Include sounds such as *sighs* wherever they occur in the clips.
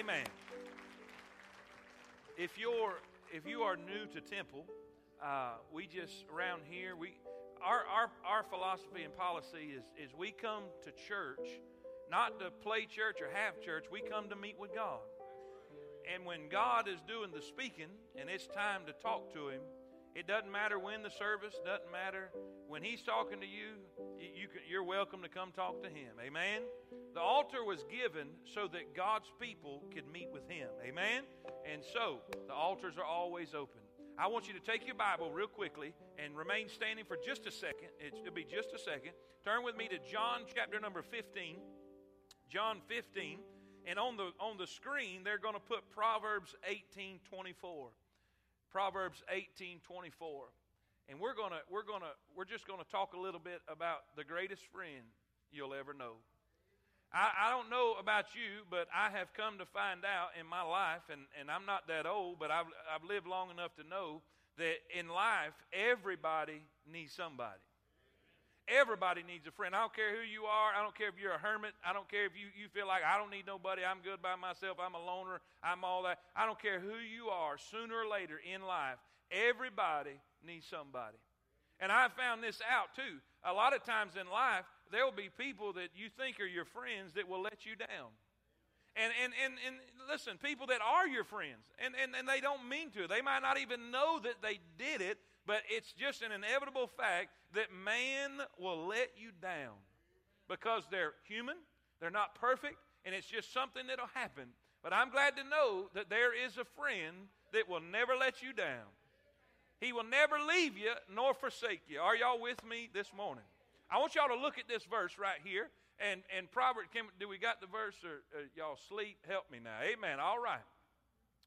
Amen. If you're if you are new to Temple, uh, we just around here we our, our our philosophy and policy is is we come to church not to play church or have church. We come to meet with God. And when God is doing the speaking and it's time to talk to Him, it doesn't matter when the service, doesn't matter when He's talking to you. Can, you're welcome to come talk to Him. Amen. The altar was given so that God's people could meet with Him. Amen. And so the altars are always open. I want you to take your Bible real quickly and remain standing for just a second. It'll be just a second. Turn with me to John chapter number 15. John 15. And on the on the screen, they're going to put Proverbs 18, 24. Proverbs 18, 24. And we're gonna we're gonna we're just gonna talk a little bit about the greatest friend you'll ever know. I, I, don't know about you, but I have come to find out in my life, and, and I'm not that old, but I've, I've lived long enough to know that in life, everybody needs somebody. Everybody needs a friend. I don't care who you are. I don't care if you're a hermit. I don't care if you, you feel like I don't need nobody. I'm good by myself. I'm a loner. I'm all that. I don't care who you are. Sooner or later in life, everybody needs somebody. And I found this out too. A lot of times in life, there will be people that you think are your friends that will let you down. And, and, and, and listen, people that are your friends, and, and, and they don't mean to. They might not even know that they did it, but it's just an inevitable fact that man will let you down because they're human, they're not perfect, and it's just something that'll happen. But I'm glad to know that there is a friend that will never let you down. He will never leave you nor forsake you. Are y'all with me this morning? I want y'all to look at this verse right here. And, and Proverbs, can, do we got the verse or y'all sleep? Help me now. Amen. All right.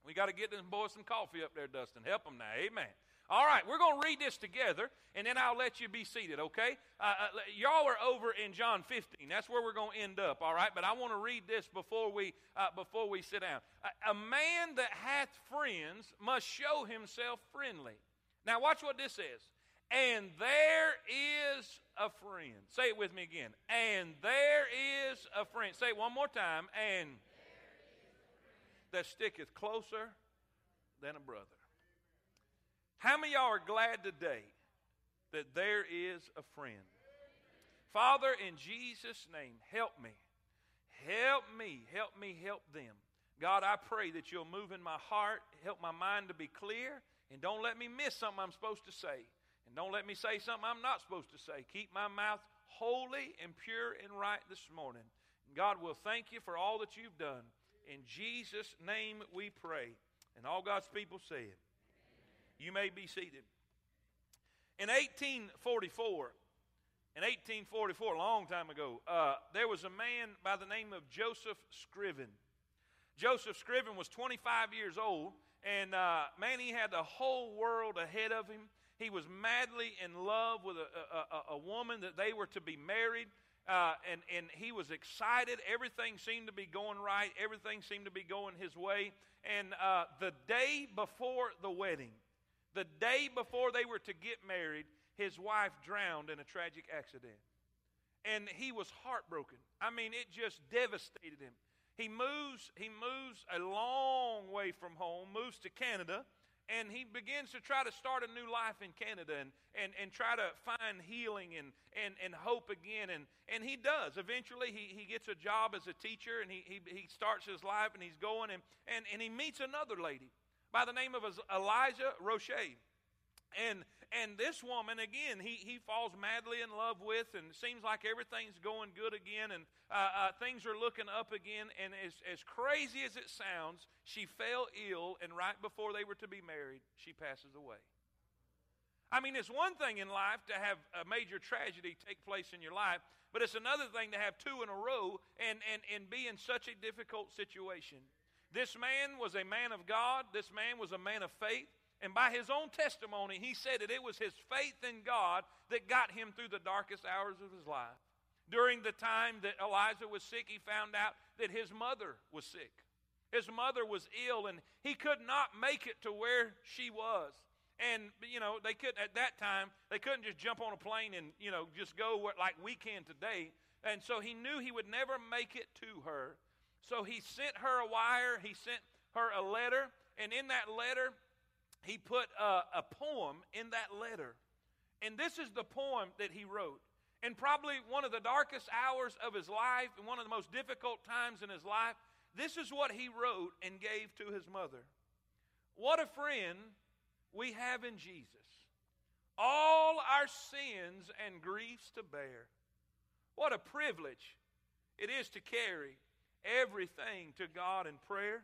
We got to get them boys some coffee up there, Dustin. Help them now. Amen. All right, we're going to read this together, and then I'll let you be seated, okay? Uh, uh, y'all are over in John 15. That's where we're going to end up, all right? But I want to read this before we, uh, before we sit down. A, a man that hath friends must show himself friendly. Now, watch what this says. And there is a friend. Say it with me again. And there is a friend. Say it one more time. And that sticketh closer than a brother. How many y'all are glad today that there is a friend? Father, in Jesus' name, help me. Help me. Help me help them. God, I pray that you'll move in my heart, help my mind to be clear, and don't let me miss something I'm supposed to say. And don't let me say something I'm not supposed to say. Keep my mouth holy and pure and right this morning. God will thank you for all that you've done. In Jesus' name we pray. And all God's people say it. You may be seated. In 1844, in 1844, a long time ago, uh, there was a man by the name of Joseph Scriven. Joseph Scriven was 25 years old, and uh, man, he had the whole world ahead of him. He was madly in love with a, a, a woman that they were to be married. Uh, and, and he was excited. Everything seemed to be going right, everything seemed to be going his way. And uh, the day before the wedding, the day before they were to get married, his wife drowned in a tragic accident. And he was heartbroken. I mean, it just devastated him. He moves, he moves a long way from home, moves to Canada, and he begins to try to start a new life in Canada and, and, and try to find healing and, and, and hope again. And, and he does. Eventually, he, he gets a job as a teacher and he, he, he starts his life and he's going and, and, and he meets another lady by the name of Eliza Roche. And, and this woman, again, he, he falls madly in love with, and seems like everything's going good again, and uh, uh, things are looking up again. And as, as crazy as it sounds, she fell ill, and right before they were to be married, she passes away. I mean, it's one thing in life to have a major tragedy take place in your life, but it's another thing to have two in a row and, and, and be in such a difficult situation. This man was a man of God, this man was a man of faith. And by his own testimony, he said that it was his faith in God that got him through the darkest hours of his life. During the time that Eliza was sick, he found out that his mother was sick. His mother was ill, and he could not make it to where she was. And, you know, they couldn't, at that time, they couldn't just jump on a plane and, you know, just go like we can today. And so he knew he would never make it to her. So he sent her a wire, he sent her a letter, and in that letter, he put a, a poem in that letter. And this is the poem that he wrote. And probably one of the darkest hours of his life and one of the most difficult times in his life, this is what he wrote and gave to his mother. What a friend we have in Jesus. All our sins and griefs to bear. What a privilege it is to carry everything to God in prayer.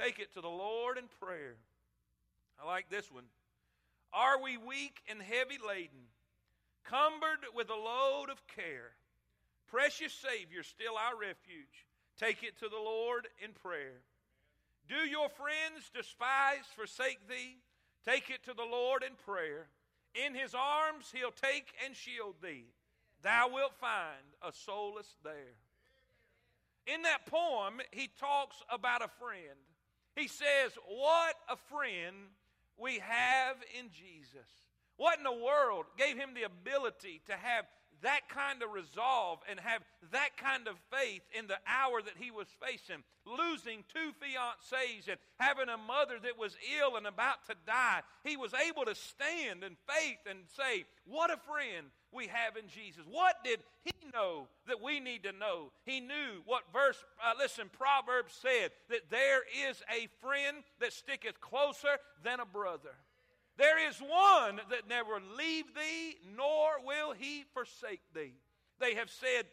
Take it to the Lord in prayer. I like this one. Are we weak and heavy laden, cumbered with a load of care? Precious Savior, still our refuge. Take it to the Lord in prayer. Do your friends despise, forsake thee? Take it to the Lord in prayer. In his arms he'll take and shield thee. Thou wilt find a solace there. In that poem, he talks about a friend. He says, What a friend we have in Jesus. What in the world gave him the ability to have that kind of resolve and have that kind of faith in the hour that he was facing, losing two fiancées and having a mother that was ill and about to die, he was able to stand in faith and say, What a friend we have in Jesus. What did he know that we need to know? He knew what verse, uh, listen, Proverbs said that there is a friend that sticketh closer than a brother. There is one that never leave thee, nor will he forsake thee. They have said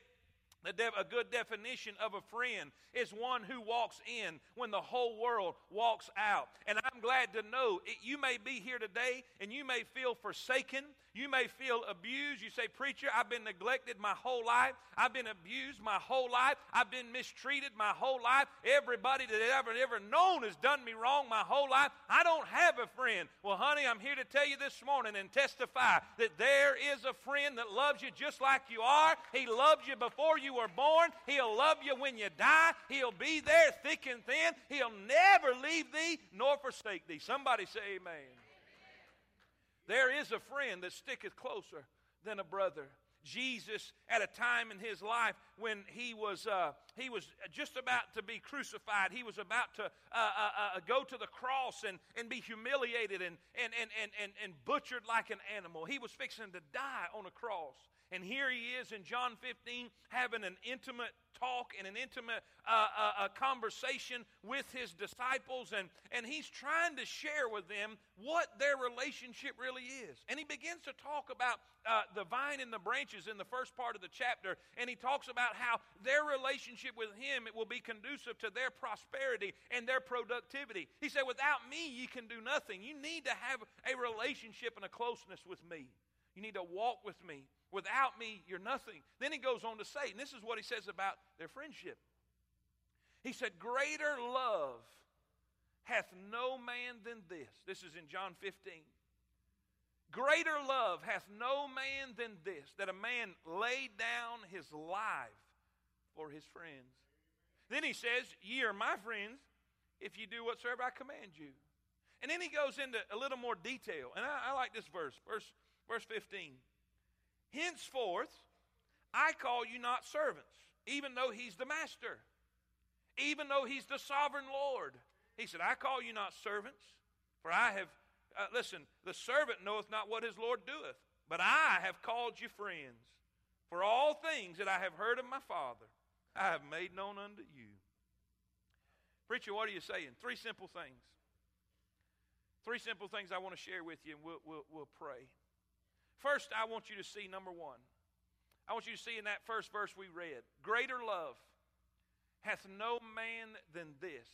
that a good definition of a friend is one who walks in when the whole world walks out. And I'm glad to know it, you may be here today and you may feel forsaken. You may feel abused. You say, Preacher, I've been neglected my whole life. I've been abused my whole life. I've been mistreated my whole life. Everybody that I've ever, ever known has done me wrong my whole life. I don't have a friend. Well, honey, I'm here to tell you this morning and testify that there is a friend that loves you just like you are. He loved you before you were born. He'll love you when you die. He'll be there thick and thin. He'll never leave thee nor forsake thee. Somebody say amen. There is a friend that sticketh closer than a brother. Jesus, at a time in his life when he was, uh, he was just about to be crucified, he was about to uh, uh, uh, go to the cross and, and be humiliated and, and, and, and, and, and butchered like an animal. He was fixing to die on a cross. And here he is in John 15 having an intimate talk and an intimate uh, uh, conversation with his disciples. And, and he's trying to share with them what their relationship really is. And he begins to talk about uh, the vine and the branches in the first part of the chapter. And he talks about how their relationship with him it will be conducive to their prosperity and their productivity. He said, Without me, you can do nothing. You need to have a relationship and a closeness with me. You need to walk with me. Without me, you're nothing. Then he goes on to say, and this is what he says about their friendship. He said, Greater love hath no man than this. This is in John 15. Greater love hath no man than this, that a man lay down his life for his friends. Then he says, Ye are my friends if you do whatsoever I command you. And then he goes into a little more detail. And I, I like this verse, verse, verse 15. Henceforth, I call you not servants, even though he's the master, even though he's the sovereign Lord. He said, I call you not servants, for I have, uh, listen, the servant knoweth not what his Lord doeth, but I have called you friends. For all things that I have heard of my Father, I have made known unto you. Preacher, what are you saying? Three simple things. Three simple things I want to share with you, and we'll, we'll, we'll pray. First, I want you to see number one. I want you to see in that first verse we read greater love hath no man than this,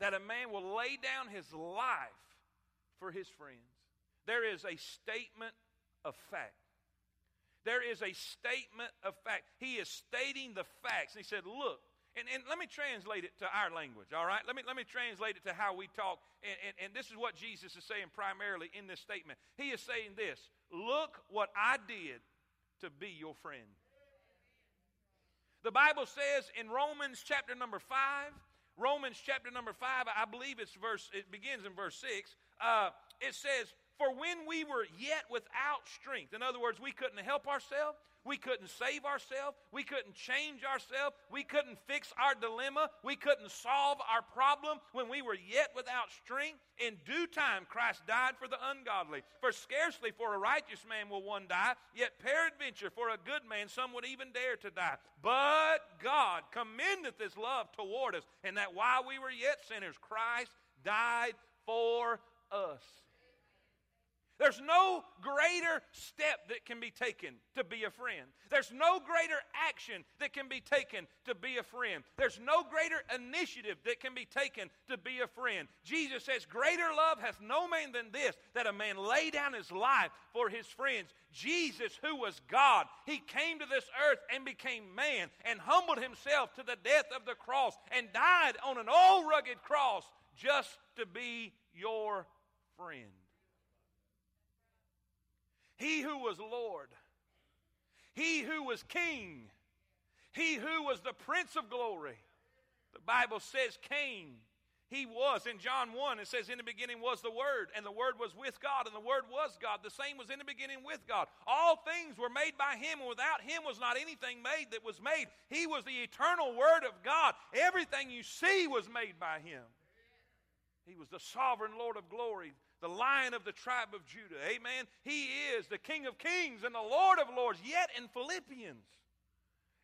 that a man will lay down his life for his friends. There is a statement of fact. There is a statement of fact. He is stating the facts. And He said, Look, And, and let me translate it to our language, all right? Let me, let me translate it to how we talk. And, and, and this is what Jesus is saying primarily in this statement. He is saying this Look what I did to be your friend. The Bible says in Romans chapter number 5, Romans chapter number 5, I believe it's verse, it begins in verse 6. Uh, it says, For when we were yet without strength, in other words, we couldn't help ourselves, we couldn't save ourselves. We couldn't change ourselves. We couldn't fix our dilemma. We couldn't solve our problem when we were yet without strength. In due time, Christ died for the ungodly. For scarcely for a righteous man will one die, yet peradventure for a good man some would even dare to die. But God commendeth his love toward us, and that while we were yet sinners, Christ died for us. There's no greater step that can be taken to be a friend. There's no greater action that can be taken to be a friend. There's no greater initiative that can be taken to be a friend. Jesus says, Greater love hath no man than this, that a man lay down his life for his friends. Jesus, who was God, he came to this earth and became man and humbled himself to the death of the cross and died on an old rugged cross just to be your friend. He who was Lord, He who was King, He who was the Prince of glory. The Bible says came. He was. In John 1, it says, In the beginning was the Word, and the Word was with God, and the Word was God. The same was in the beginning with God. All things were made by Him, and without Him was not anything made that was made. He was the eternal Word of God. Everything you see was made by Him. He was the sovereign Lord of glory, the lion of the tribe of Judah. Amen. He is the King of kings and the Lord of lords. Yet in Philippians,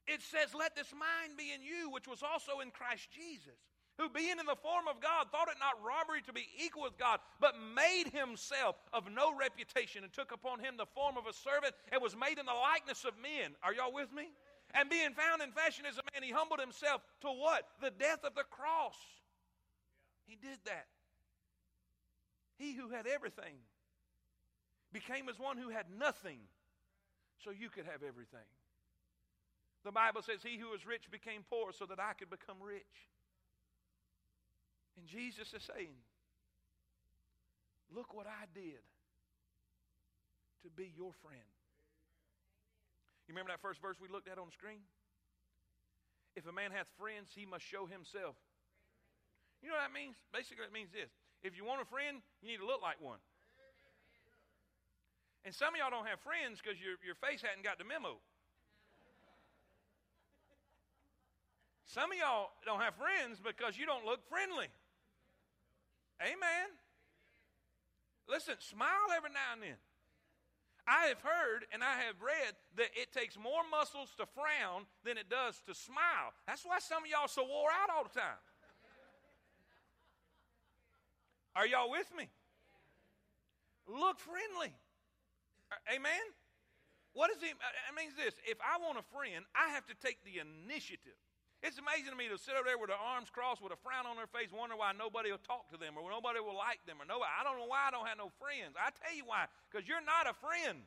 it says, Let this mind be in you, which was also in Christ Jesus, who being in the form of God, thought it not robbery to be equal with God, but made himself of no reputation, and took upon him the form of a servant, and was made in the likeness of men. Are y'all with me? And being found in fashion as a man, he humbled himself to what? The death of the cross. He did that. He who had everything became as one who had nothing so you could have everything. The Bible says, He who was rich became poor so that I could become rich. And Jesus is saying, Look what I did to be your friend. You remember that first verse we looked at on the screen? If a man hath friends, he must show himself. You know what that means? Basically, it means this if you want a friend, you need to look like one. And some of y'all don't have friends because your, your face hadn't got the memo. Some of y'all don't have friends because you don't look friendly. Amen. Listen, smile every now and then. I have heard and I have read that it takes more muscles to frown than it does to smile. That's why some of y'all so wore out all the time. Are y'all with me? Look friendly. Amen? What is it? It means this. If I want a friend, I have to take the initiative. It's amazing to me to sit over there with their arms crossed with a frown on their face, wonder why nobody will talk to them or nobody will like them or nobody. I don't know why I don't have no friends. I tell you why. Because you're not a friend.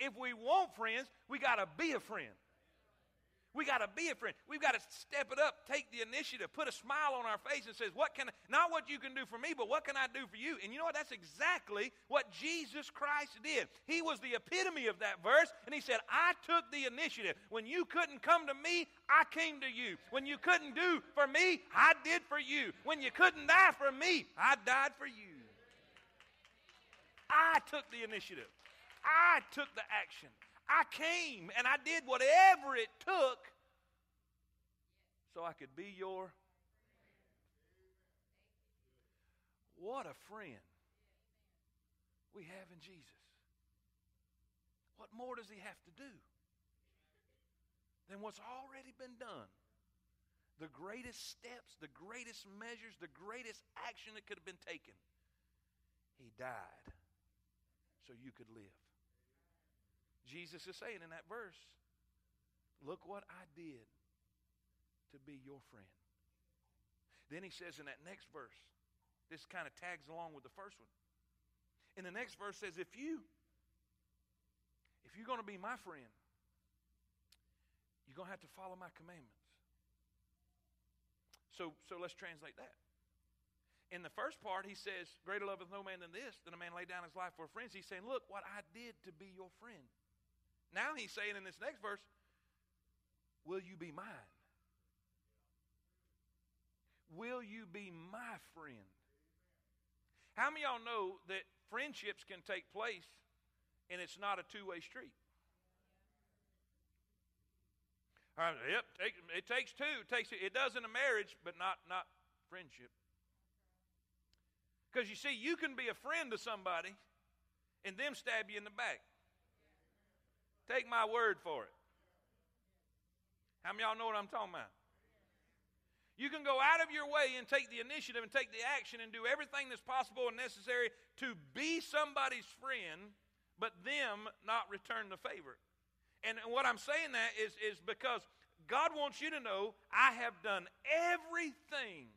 If we want friends, we got to be a friend. We got to be a friend. We've got to step it up, take the initiative, put a smile on our face and says, "What can not what you can do for me, but what can I do for you?" And you know what? That's exactly what Jesus Christ did. He was the epitome of that verse, and he said, "I took the initiative. When you couldn't come to me, I came to you. When you couldn't do for me, I did for you. When you couldn't die for me, I died for you." I took the initiative. I took the action. I came and I did whatever it took so I could be your. What a friend we have in Jesus. What more does he have to do than what's already been done? The greatest steps, the greatest measures, the greatest action that could have been taken. He died so you could live. Jesus is saying in that verse, Look what I did to be your friend. Then he says in that next verse, this kind of tags along with the first one. In the next verse says, if you if you're going to be my friend, you're going to have to follow my commandments. So, so let's translate that. In the first part, he says, Greater love is no man than this, than a man lay down his life for friends. He's saying, Look what I did to be your friend. Now he's saying in this next verse, Will you be mine? Will you be my friend? How many y'all know that friendships can take place and it's not a two way street? Uh, yep, take, it takes two. It takes it does in a marriage, but not not friendship. Because you see, you can be a friend to somebody and them stab you in the back. Take my word for it. How many y'all know what I'm talking about? You can go out of your way and take the initiative and take the action and do everything that's possible and necessary to be somebody's friend, but them not return the favor. And what I'm saying that is, is because God wants you to know I have done everything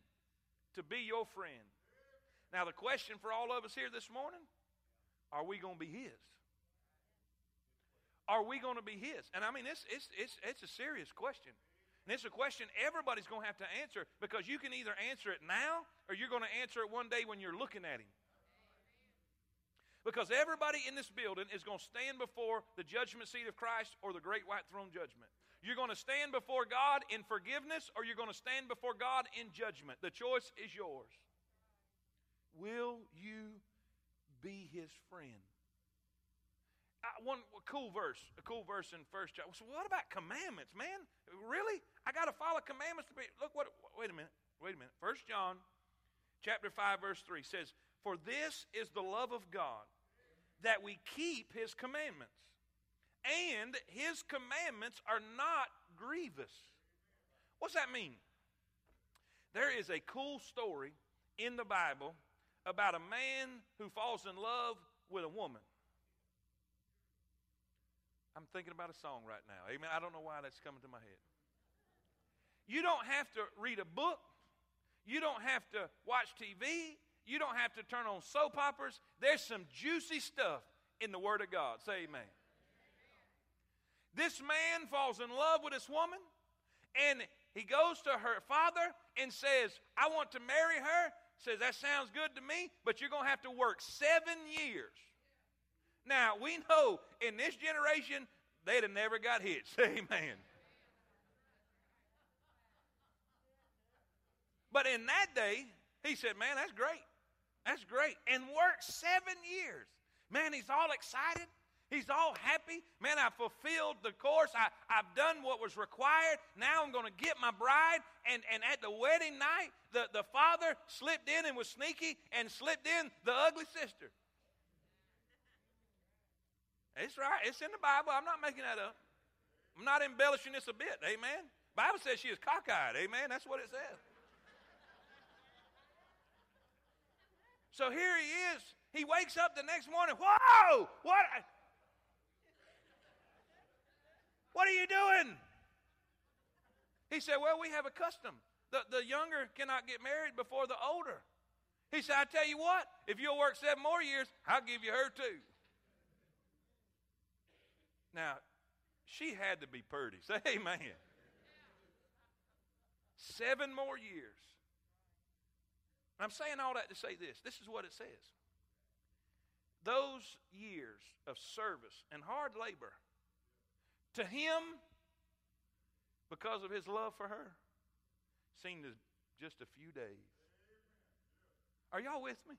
to be your friend. Now, the question for all of us here this morning are we going to be His? Are we going to be His? And I mean, it's, it's, it's, it's a serious question. And it's a question everybody's going to have to answer because you can either answer it now or you're going to answer it one day when you're looking at Him. Because everybody in this building is going to stand before the judgment seat of Christ or the great white throne judgment. You're going to stand before God in forgiveness or you're going to stand before God in judgment. The choice is yours. Will you be his friend? One cool verse, a cool verse in First John. So what about commandments, man? Really? I got to follow commandments to be. Look what. Wait a minute. Wait a minute. First John, chapter five, verse three says, "For this is the love of God, that we keep His commandments, and His commandments are not grievous." What's that mean? There is a cool story in the Bible about a man who falls in love with a woman. I'm thinking about a song right now. Amen. I don't know why that's coming to my head. You don't have to read a book. You don't have to watch TV. You don't have to turn on soap operas. There's some juicy stuff in the Word of God. Say amen. This man falls in love with this woman, and he goes to her father and says, I want to marry her. Says, That sounds good to me, but you're going to have to work seven years now, we know in this generation, they'd have never got hitched. *laughs* Amen. But in that day, he said, Man, that's great. That's great. And worked seven years. Man, he's all excited. He's all happy. Man, I fulfilled the course. I, I've done what was required. Now I'm going to get my bride. And, and at the wedding night, the, the father slipped in and was sneaky and slipped in the ugly sister. It's right. It's in the Bible. I'm not making that up. I'm not embellishing this a bit. Amen. Bible says she is cockeyed. Amen. That's what it says. So here he is. He wakes up the next morning. Whoa! What? What are you doing? He said, Well, we have a custom. The, the younger cannot get married before the older. He said, I tell you what, if you'll work seven more years, I'll give you her too. Now, she had to be pretty. Say amen. Seven more years. I'm saying all that to say this. This is what it says. Those years of service and hard labor to him, because of his love for her, seemed as just a few days. Are y'all with me?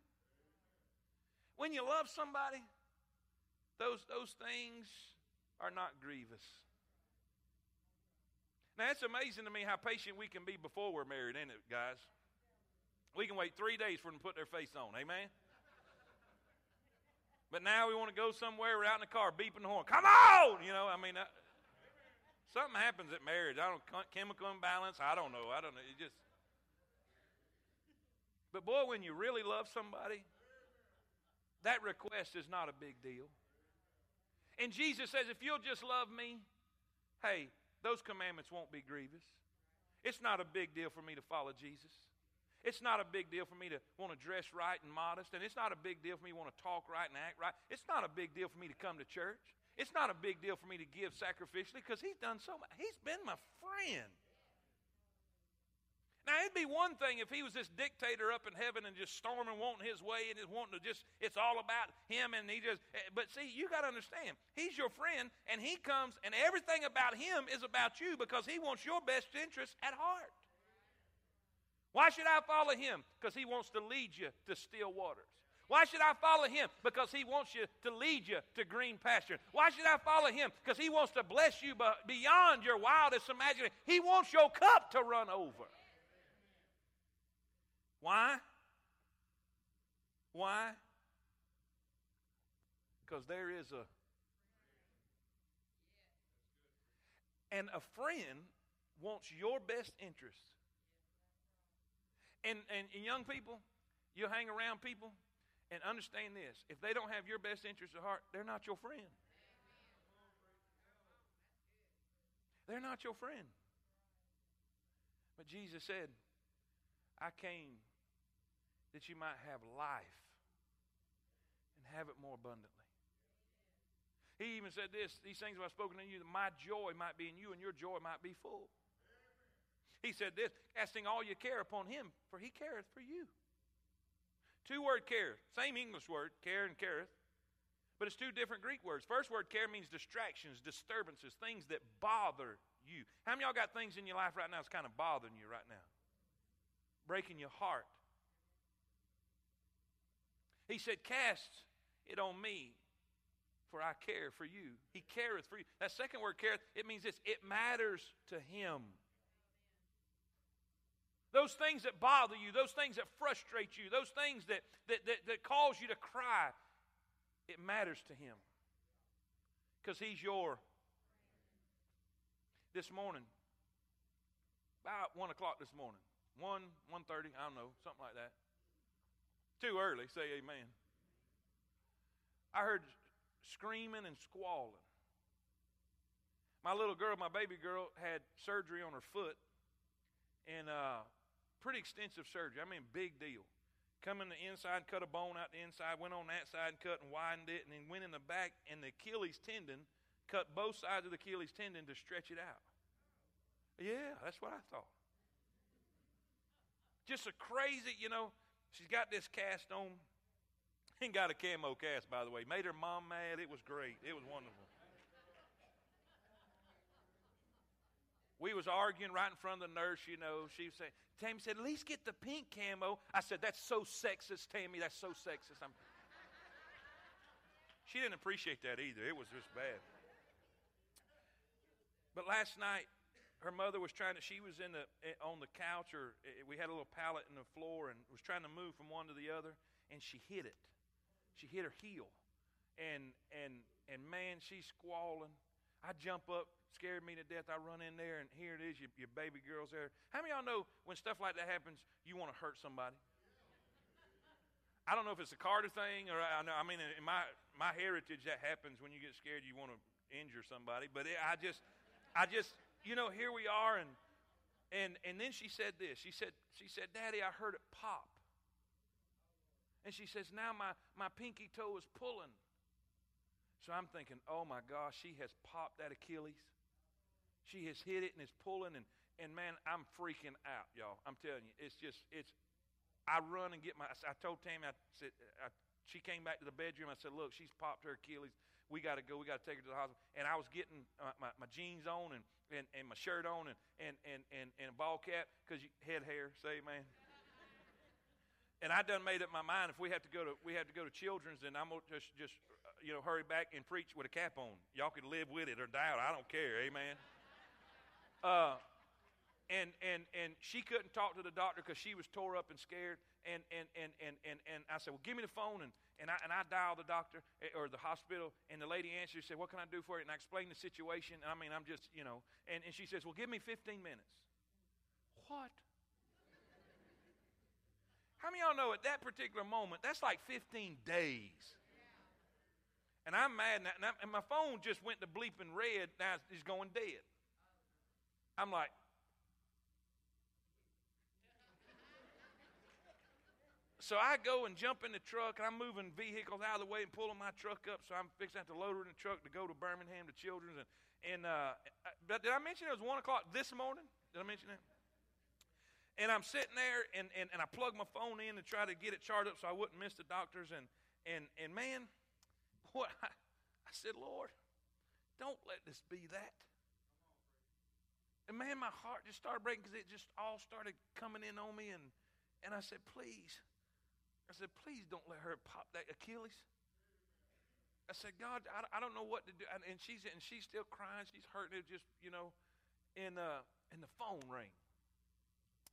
When you love somebody, those, those things are not grievous. Now, it's amazing to me how patient we can be before we're married, ain't it, guys? We can wait three days for them to put their face on. Amen? But now we want to go somewhere, we're out in the car beeping the horn. Come on! You know, I mean, something happens at marriage. I don't chemical imbalance. I don't know. I don't know. You just. But boy, when you really love somebody, that request is not a big deal. And Jesus says, if you'll just love me, hey, those commandments won't be grievous. It's not a big deal for me to follow Jesus. It's not a big deal for me to want to dress right and modest, and it's not a big deal for me to want to talk right and act right. It's not a big deal for me to come to church. It's not a big deal for me to give sacrificially because he's done so much. He's been my friend. Now, it'd be one thing if he was this dictator up in heaven and just storming, wanting his way, and just wanting to just, it's all about him, and he just, eh, but see, you got to understand, he's your friend, and he comes, and everything about him is about you because he wants your best interest at heart. Why should I follow him? Because he wants to lead you to still waters. Why should I follow him? Because he wants you to lead you to green pasture. Why should I follow him? Because he wants to bless you beyond your wildest imagination. He wants your cup to run over. Why? Why? Because there is a and a friend wants your best interest. And, and, and young people, you hang around people and understand this if they don't have your best interest at heart, they're not your friend. They're not your friend. But Jesus said, I came that you might have life and have it more abundantly. He even said this these things have I spoken to you, that my joy might be in you and your joy might be full. He said this casting all your care upon him, for he careth for you. Two word care, same English word, care and careth, but it's two different Greek words. First word care means distractions, disturbances, things that bother you. How many y'all got things in your life right now that's kind of bothering you right now? Breaking your heart. He said, Cast it on me, for I care for you. He careth for you. That second word, careth, it means this it matters to him. Those things that bother you, those things that frustrate you, those things that, that, that, that cause you to cry, it matters to Him. Because He's your. This morning, about 1 o'clock this morning, 1, 1.30, I don't know, something like that. Too early, say amen. I heard screaming and squalling. My little girl, my baby girl, had surgery on her foot, and uh, pretty extensive surgery. I mean, big deal. Come in the inside, cut a bone out the inside, went on that side and cut and widened it, and then went in the back, and the Achilles tendon cut both sides of the Achilles tendon to stretch it out. Yeah, that's what I thought. Just a crazy, you know, she's got this cast on. Ain't got a camo cast, by the way. Made her mom mad. It was great. It was wonderful. we was arguing right in front of the nurse, you know. She was saying, Tammy said, at least get the pink camo. I said, that's so sexist, Tammy. That's so sexist. I'm... She didn't appreciate that either. It was just bad. But last night, her mother was trying to, she was in the, eh, on the couch, or eh, we had a little pallet in the floor, and was trying to move from one to the other, and she hit it. She hit her heel. And, and, and man, she's squalling. I jump up, scared me to death. I run in there, and here it is, your, your baby girl's there. How many of y'all know when stuff like that happens, you want to hurt somebody? I don't know if it's a Carter thing, or I know. I mean, in my my heritage, that happens when you get scared. You want to injure somebody, but it, I just, I just, you know, here we are, and and and then she said this. She said, she said, Daddy, I heard it pop. And she says, now my my pinky toe is pulling. So I'm thinking, oh my gosh, she has popped that Achilles. She has hit it and it's pulling, and, and man, I'm freaking out, y'all. I'm telling you, it's just, it's, I run and get my, I told Tammy, I said, I, she came back to the bedroom. I said, look, she's popped her Achilles. We got to go. We got to take her to the hospital. And I was getting my, my, my jeans on and, and, and my shirt on and, and, and, and, and a ball cap because head hair, say, man. and I done made up my mind if we have to go to we have to go to children's, then I'm gonna just just you know hurry back and preach with a cap on. Y'all can live with it or die. I don't care. Amen. Uh, and and and she couldn't talk to the doctor because she was tore up and scared. And and and and and and I said, well, give me the phone. And and I and I dialed the doctor eh, or the hospital. And the lady answered, said, what can I do for you? And I explained the situation. And I mean, I'm just you know. And and she says, well, give me 15 minutes. What? How many of y'all know at that particular moment, that's like 15 days. And I'm mad, and, I, and my phone just went to bleeping red. Now it's going dead. I'm like, So I go and jump in the truck, and I'm moving vehicles out of the way and pulling my truck up. So I'm fixing to load her in the truck to go to Birmingham to Children's. And, and uh, but did I mention it was one o'clock this morning? Did I mention that? And I'm sitting there and, and, and I plug my phone in to try to get it charged up so I wouldn't miss the doctors. And, and, and man, *laughs* what I, I said, Lord, don't let this be that. And man, my heart just started breaking because it just all started coming in on me. And, and I said, please. I said, please don't let her pop that Achilles. I said, God, I, I don't know what to do. And, and she's and she's still crying. She's hurting. It just, you know, and uh, and the phone rang,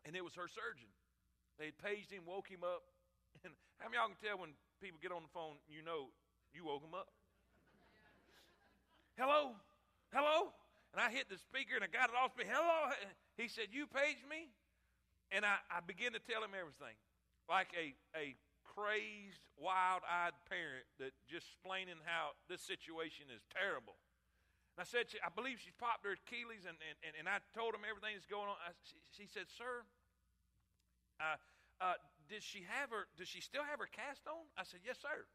and it was her surgeon. They had paged him, woke him up. *laughs* And how many y'all can tell when people get on the phone, you know you woke them up? *laughs* Hello, hello. And I hit the speaker and I got it off. Me. Hello. He said, "You paged me," and I, I began to tell him everything, like a a crazed, wild eyed parent that just explaining how this situation is terrible. And I said, I believe she's popped her Achilles, and, and, and I told him everything that's going on. I, she, she, said, Sir, uh, uh, does she have her, does she still have her cast on? I said, Yes, sir.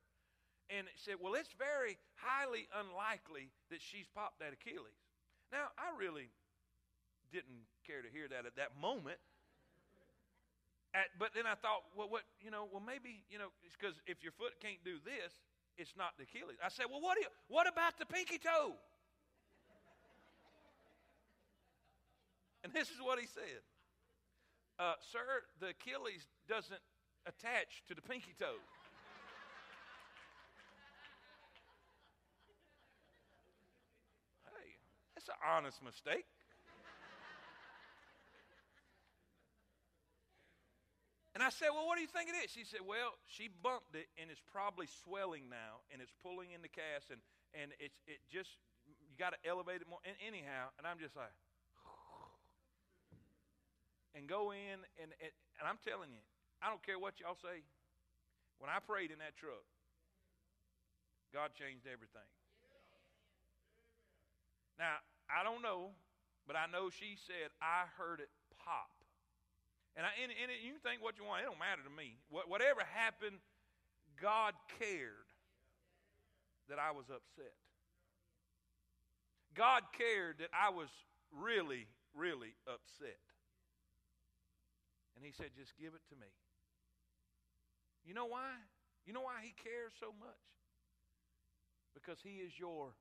And he said, Well, it's very highly unlikely that she's popped that Achilles. Now, I really didn't care to hear that at that moment. At, but then I thought, well, what, you know, well, maybe, you know, because if your foot can't do this, it's not the Achilles. I said, well, what, you, what about the pinky toe? and this is what he said uh, Sir, the Achilles doesn't attach to the pinky toe. hey, that's an honest mistake. And I said, Well, what do you think it is? She said, Well, she bumped it and it's probably swelling now and it's pulling in the cast and, and it's it just you got to elevate it more. And anyhow, and I'm just like, *sighs* and go in and, and and I'm telling you, I don't care what y'all say. When I prayed in that truck, God changed everything. Now, I don't know, but I know she said, I heard it pop. And, I, and, and you think what you want, it don't matter to me. What, whatever happened, God cared that I was upset. God cared that I was really, really upset. And He said, just give it to me. You know why? You know why He cares so much? Because He is your.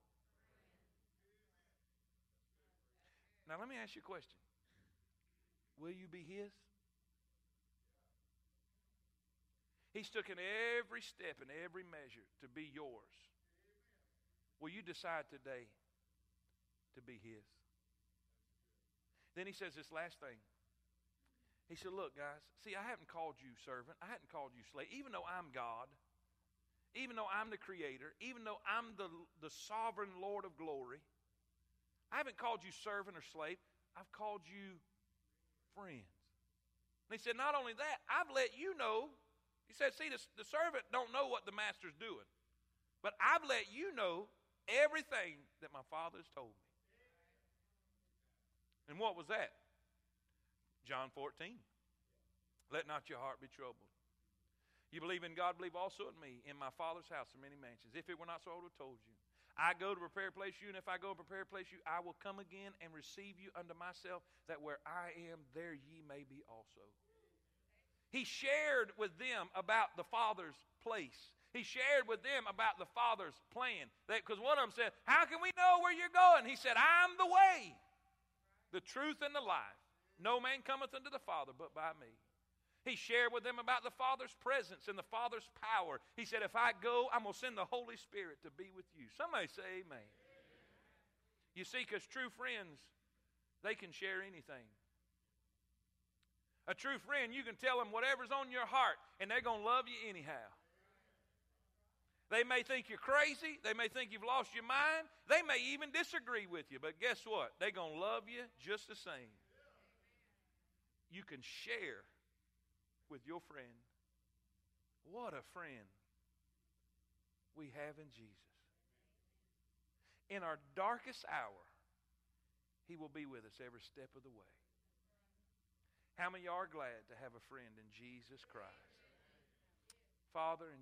Now, let me ask you a question Will you be His? He's taken every step and every measure to be yours. Will you decide today to be His? Then he says this last thing. He said, Look, guys, see, I haven't called you servant. I hadn't called you slave. Even though I'm God, even though I'm the creator, even though I'm the, the sovereign Lord of glory, I haven't called you servant or slave. I've called you friends. And he said, Not only that, I've let you know he said, See, the, the servant don't know what the master's doing, but I've let you know everything that my father has told me. And what was that? John 14. Let not your heart be troubled. You believe in God, believe also in me. In my Father's house are many mansions. If it were not so, I would have told you. I go to prepare a place you, and if I go to prepare a place you, I will come again and receive you unto myself, that where I am, there ye may be also. He shared with them about the Father's place. He shared with them about the Father's plan. Because one of them said, How can we know where you're going? He said, I'm the way, the truth, and the life. No man cometh unto the Father but by me. He shared with them about the Father's presence and the Father's power. He said, If I go, I'm going to send the Holy Spirit to be with you. Somebody say, Amen. You see, because true friends, they can share anything. A true friend, you can tell them whatever's on your heart, and they're going to love you anyhow. They may think you're crazy. They may think you've lost your mind. They may even disagree with you. But guess what? They're going to love you just the same. You can share with your friend. What a friend we have in Jesus. In our darkest hour, He will be with us every step of the way. How many are glad to have a friend in Jesus Christ? Father, in